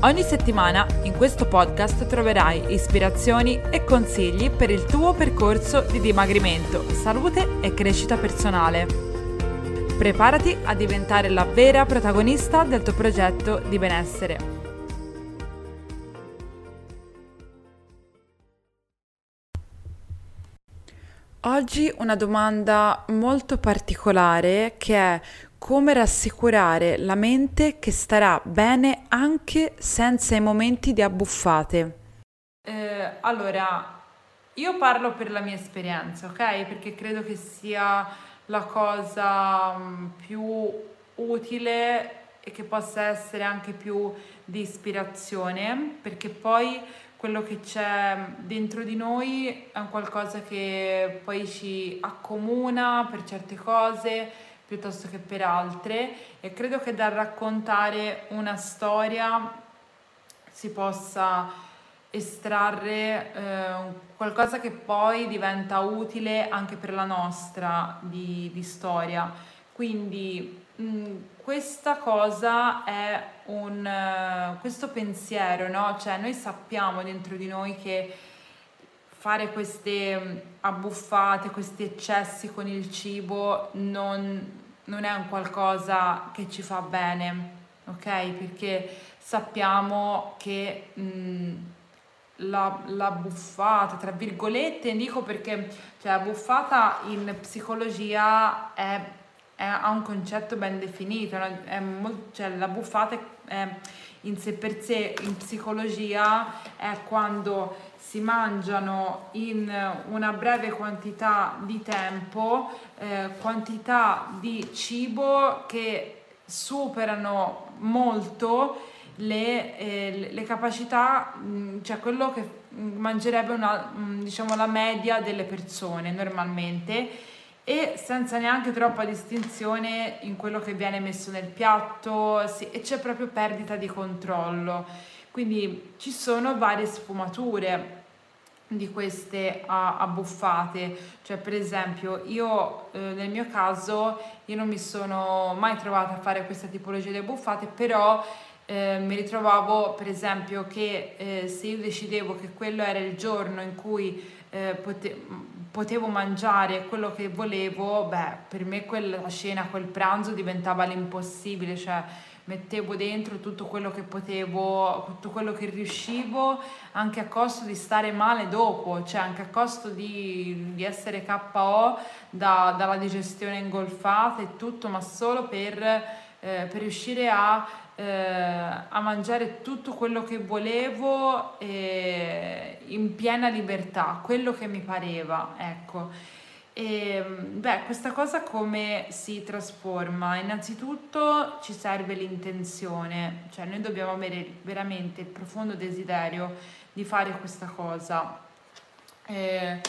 Ogni settimana in questo podcast troverai ispirazioni e consigli per il tuo percorso di dimagrimento, salute e crescita personale. Preparati a diventare la vera protagonista del tuo progetto di benessere. Oggi una domanda molto particolare che è come rassicurare la mente che starà bene anche senza i momenti di abbuffate. Eh, allora, io parlo per la mia esperienza, ok? Perché credo che sia la cosa mm, più utile e che possa essere anche più di ispirazione, perché poi quello che c'è dentro di noi è un qualcosa che poi ci accomuna per certe cose piuttosto che per altre e credo che dal raccontare una storia si possa estrarre eh, qualcosa che poi diventa utile anche per la nostra di, di storia. Quindi mh, questa cosa è un uh, questo pensiero, no? Cioè noi sappiamo dentro di noi che fare queste mm, abbuffate, questi eccessi con il cibo non, non è un qualcosa che ci fa bene, ok? Perché sappiamo che mh, mm, la, la, buffata, tra virgolette, dico perché cioè, la buffata in psicologia è, è, ha un concetto ben definito, molto, cioè, la buffata è, in sé per sé in psicologia è quando si mangiano in una breve quantità di tempo eh, quantità di cibo che superano molto le, eh, le capacità, mm, cioè quello che mangerebbe una, mm, diciamo la media delle persone normalmente e senza neanche troppa distinzione in quello che viene messo nel piatto e c'è proprio perdita di controllo. Quindi ci sono varie sfumature di queste abbuffate, cioè per esempio io eh, nel mio caso io non mi sono mai trovata a fare questa tipologia di abbuffate, però eh, mi ritrovavo per esempio che eh, se io decidevo che quello era il giorno in cui eh, pote- potevo mangiare quello che volevo, beh per me quella cena, quel pranzo diventava l'impossibile, cioè mettevo dentro tutto quello che potevo, tutto quello che riuscivo, anche a costo di stare male dopo, cioè anche a costo di, di essere KO da, dalla digestione ingolfata e tutto, ma solo per, eh, per riuscire a, eh, a, mangiare tutto quello che volevo eh, in piena libertà, quello che mi pareva, ecco. E, ehm, beh, questa cosa come si trasforma? Innanzitutto ci serve l'intenzione, cioè noi dobbiamo avere veramente il profondo desiderio di fare questa cosa e,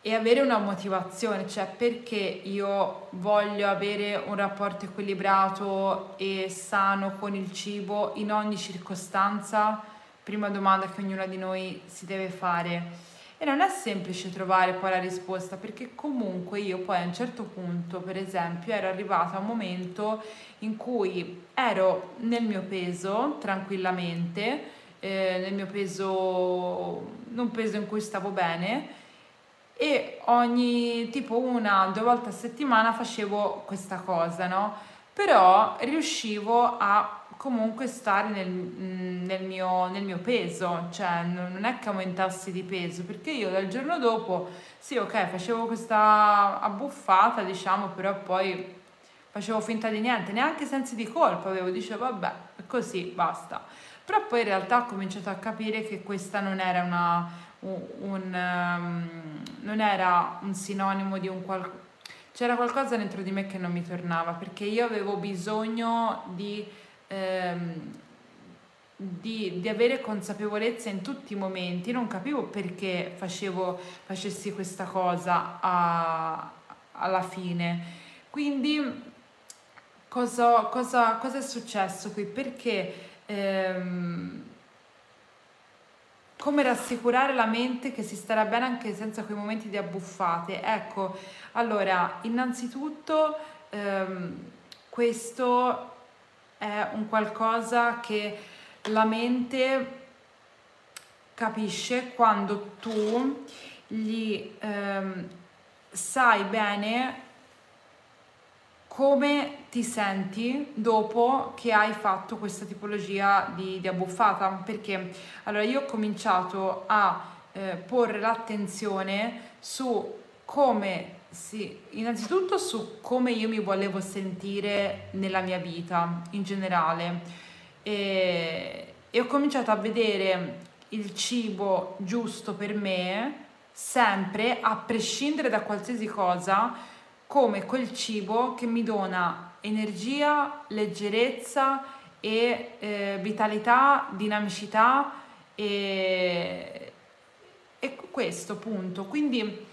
e avere una motivazione, cioè perché io voglio avere un rapporto equilibrato e sano con il cibo in ogni circostanza? Prima domanda che ognuna di noi si deve fare e non è semplice trovare poi la risposta perché comunque io poi a un certo punto, per esempio, ero arrivata a un momento in cui ero nel mio peso tranquillamente, eh, nel mio peso, non peso in cui stavo bene e ogni tipo una, due volte a settimana facevo questa cosa, no? Però riuscivo a comunque stare nel, mm, nel, mio, nel mio peso, cioè non è che aumentassi di peso, perché io dal giorno dopo, sì ok, facevo questa abbuffata, diciamo, però poi facevo finta di niente, neanche sensi di colpa, avevo, dicevo vabbè, così, basta. Però poi in realtà ho cominciato a capire che questa non era una, un, un um, non era un sinonimo di un qualcosa, c'era qualcosa dentro di me che non mi tornava, perché io avevo bisogno di ehm, di, di, avere consapevolezza in tutti i momenti. Non capivo perché facevo, facessi questa cosa a, alla fine. Quindi cosa, cosa, cosa è successo qui? Perché ehm, come rassicurare la mente che si starà bene anche senza quei momenti di abbuffate? Ecco, allora, innanzitutto ehm, questo è un qualcosa che la mente capisce quando tu gli ehm, sai bene come ti senti dopo che hai fatto questa tipologia di, di abbuffata? Perché allora io ho cominciato a eh, porre l'attenzione su come sì, innanzitutto su come io mi volevo sentire nella mia vita in generale e, e ho cominciato a vedere il cibo giusto per me sempre a prescindere da qualsiasi cosa come quel cibo che mi dona energia, leggerezza e eh, vitalità, dinamicità e, e questo punto. Quindi,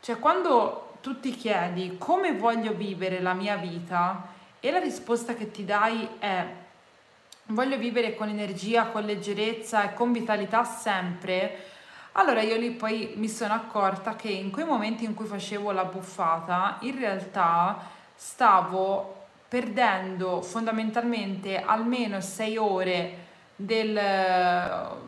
cioè, quando tu ti chiedi come voglio vivere la mia vita? E la risposta che ti dai è voglio vivere con energia, con leggerezza e con vitalità sempre, allora io lì poi mi sono accorta che in quei momenti in cui facevo la buffata, in realtà stavo perdendo fondamentalmente almeno 6 ore del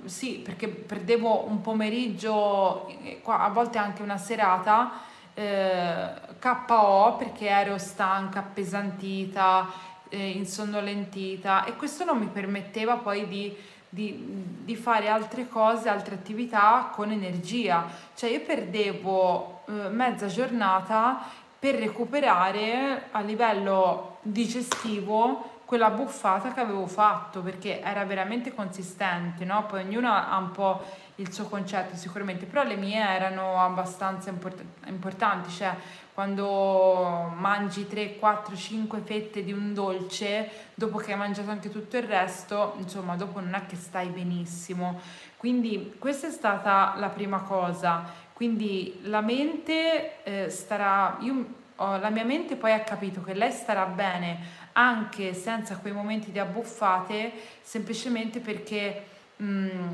sì, perché perdevo un pomeriggio, a volte anche una serata eh, KO perché ero stanca, appesantita, eh, insonnolentita e questo non mi permetteva poi di di, di, fare altre cose, altre attività con energia. Cioè io perdevo eh, mezza giornata per recuperare a livello digestivo quella buffata che avevo fatto perché era veramente consistente, no? Poi ognuno ha un po' il suo concetto sicuramente, però le mie erano abbastanza import- importanti, cioè quando mangi 3, 4, 5 fette di un dolce, dopo che hai mangiato anche tutto il resto, insomma, dopo non è che stai benissimo. Quindi questa è stata la prima cosa. Quindi la mente eh, starà, io, oh, la mia mente poi ha capito che lei starà bene anche senza quei momenti di abbuffate, semplicemente perché mh, mm,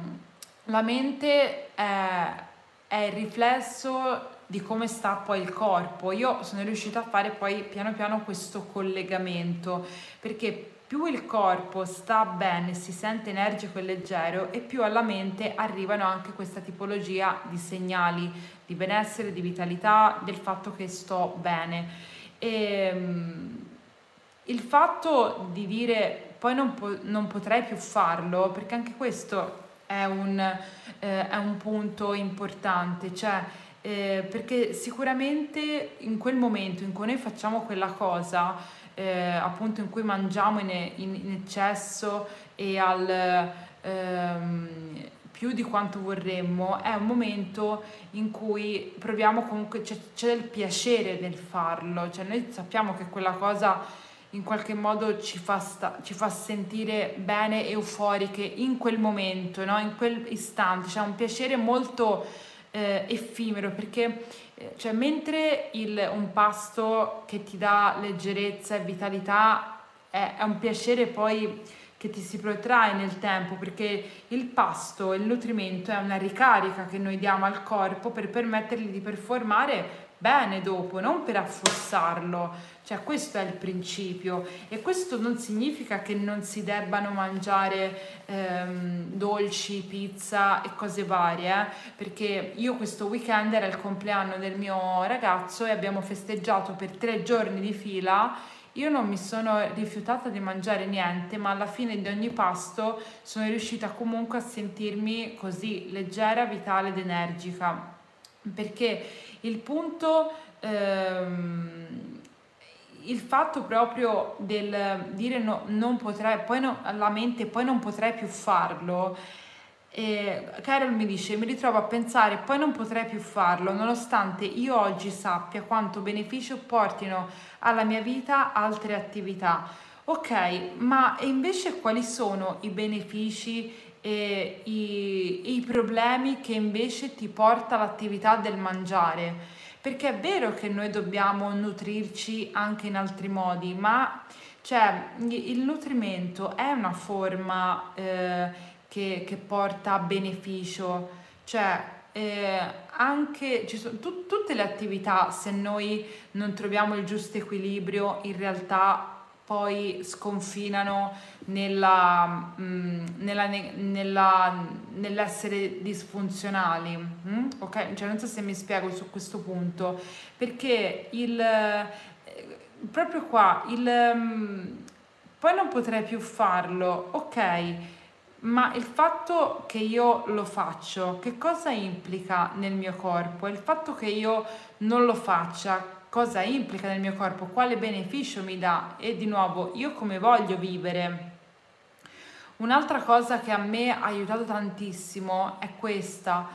la mente è, è il riflesso di come sta poi il corpo. Io sono riuscita a fare poi piano piano questo collegamento perché più il corpo sta bene, si sente energico e leggero e più alla mente arrivano anche questa tipologia di segnali di benessere, di vitalità, del fatto che sto bene. E, ehm, il fatto di dire poi non, po- non potrei più farlo, perché anche questo è un, eh, è un punto importante, cioè eh, perché sicuramente in quel momento in cui noi facciamo quella cosa, eh, appunto in cui mangiamo in, in, in eccesso e al ehm, più di quanto vorremmo, è un momento in cui proviamo comunque, c'è, c'è del piacere nel farlo, cioè noi sappiamo che quella cosa in qualche modo ci fa, sta, ci fa sentire bene, euforiche in quel momento, no? in quel istante, c'è un piacere molto eh, effimero perché eh, cioè, mentre il, un pasto che ti dà leggerezza e vitalità è, è un piacere poi che ti si protrae nel tempo perché il pasto, il nutrimento è una ricarica che noi diamo al corpo per permettergli di performare bene dopo, non per affossarlo. Cioè questo è il principio e questo non significa che non si debbano mangiare ehm, dolci, pizza e cose varie, eh? perché io questo weekend era il compleanno del mio ragazzo e abbiamo festeggiato per tre giorni di fila io non mi sono rifiutata di mangiare niente, ma alla fine di ogni pasto sono riuscita comunque a sentirmi così leggera, vitale ed energica. Perché il punto, ehm, il fatto proprio del dire no, non potrei, poi no, alla mente poi non potrei più farlo, e Carol mi dice, mi ritrovo a pensare, poi non potrei più farlo, nonostante io oggi sappia quanto beneficio portino alla mia vita altre attività. Ok, ma invece quali sono i benefici e i, i problemi che invece ti porta l'attività del mangiare? Perché è vero che noi dobbiamo nutrirci anche in altri modi, ma cioè, il nutrimento è una forma eh, che, che, porta a beneficio, cioè eh, anche sono, tu, tutte le attività, se noi non troviamo il giusto equilibrio, in realtà poi sconfinano nella, mh, mm, nella, nella, nell'essere disfunzionali. Mm? Ok? Cioè, non so se mi spiego su questo punto, perché il, eh, proprio qua il, mm, poi non potrei più farlo, ok, ma il fatto che io lo faccio, che cosa implica nel mio corpo? Il fatto che io non lo faccia, cosa implica nel mio corpo, quale beneficio mi dà e di nuovo io come voglio vivere. Un'altra cosa che a me ha aiutato tantissimo è questa.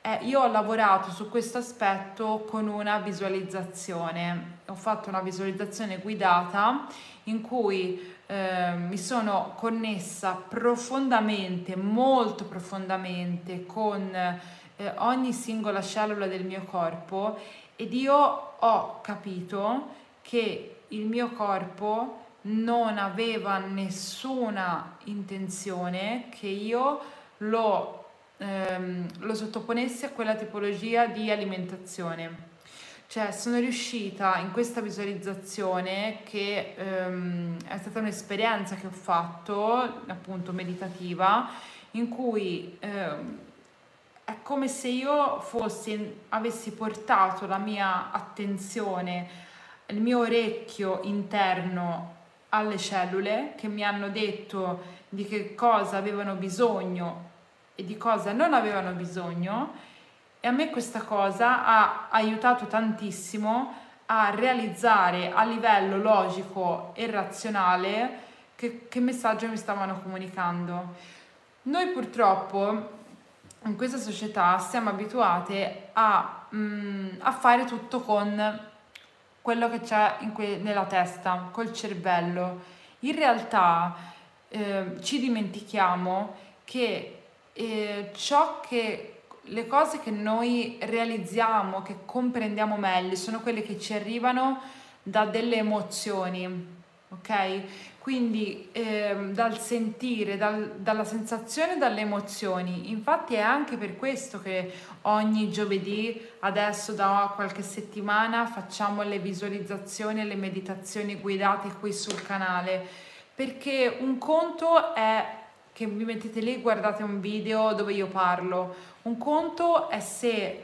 Eh, io ho lavorato su questo aspetto con una visualizzazione. Ho fatto una visualizzazione guidata in cui eh, mi sono connessa profondamente, molto profondamente con eh, ogni singola cellula del mio corpo ed io ho capito che il mio corpo non aveva nessuna intenzione che io lo, ehm, lo sottoponessi a quella tipologia di alimentazione. Cioè sono riuscita in questa visualizzazione che ehm, è stata un'esperienza che ho fatto, appunto meditativa, in cui ehm, è come se io fossi, avessi portato la mia attenzione, il mio orecchio interno alle cellule che mi hanno detto di che cosa avevano bisogno e di cosa non avevano bisogno e a me questa cosa ha aiutato tantissimo a realizzare a livello logico e razionale che, che messaggio mi stavano comunicando. Noi purtroppo in questa società siamo abituate a, mm, a fare tutto con quello che c'è que- nella testa, col cervello. In realtà eh, ci dimentichiamo che eh, ciò che le cose che noi realizziamo, che comprendiamo meglio, sono quelle che ci arrivano da delle emozioni, ok? Quindi eh, dal sentire, dal, dalla sensazione, dalle emozioni. Infatti è anche per questo che ogni giovedì, adesso da qualche settimana, facciamo le visualizzazioni e le meditazioni guidate qui sul canale. Perché un conto è che vi mettete lì e guardate un video dove io parlo. Un conto è se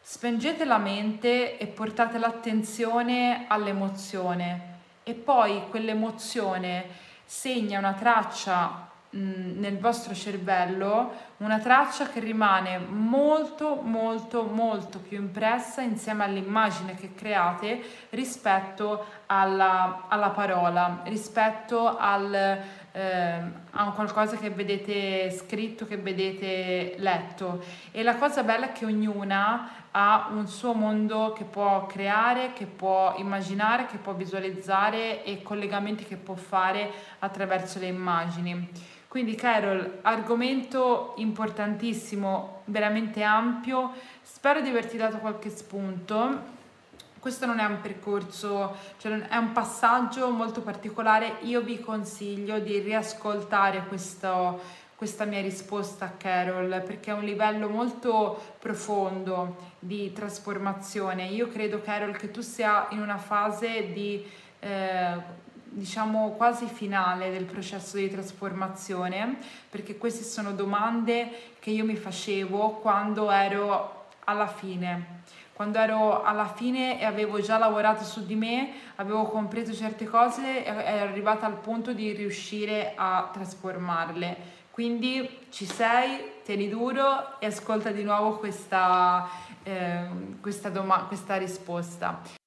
spengete la mente e portate l'attenzione all'emozione e poi quell'emozione segna una traccia mh, nel vostro cervello, una traccia che rimane molto molto molto più impressa insieme all'immagine che create rispetto alla, alla parola, rispetto al, eh, a qualcosa che vedete scritto, che vedete letto. E la cosa bella è che ognuna ha un suo mondo che può creare, che può immaginare, che può visualizzare e collegamenti che può fare attraverso le immagini. Quindi Carol, argomento importantissimo, veramente ampio, spero di averti dato qualche spunto. Questo non è un percorso, cioè è un passaggio molto particolare, io vi consiglio di riascoltare questo, questa mia risposta a Carol perché è un livello molto profondo di trasformazione. Io credo, Carol, che tu sia in una fase di eh, diciamo quasi finale del processo di trasformazione perché queste sono domande che io mi facevo quando ero alla fine quando ero alla fine e avevo già lavorato su di me, avevo compreso certe cose e ero arrivata al punto di riuscire a trasformarle. Quindi ci sei, tieni duro e ascolta di nuovo questa, eh, questa, doma- questa risposta.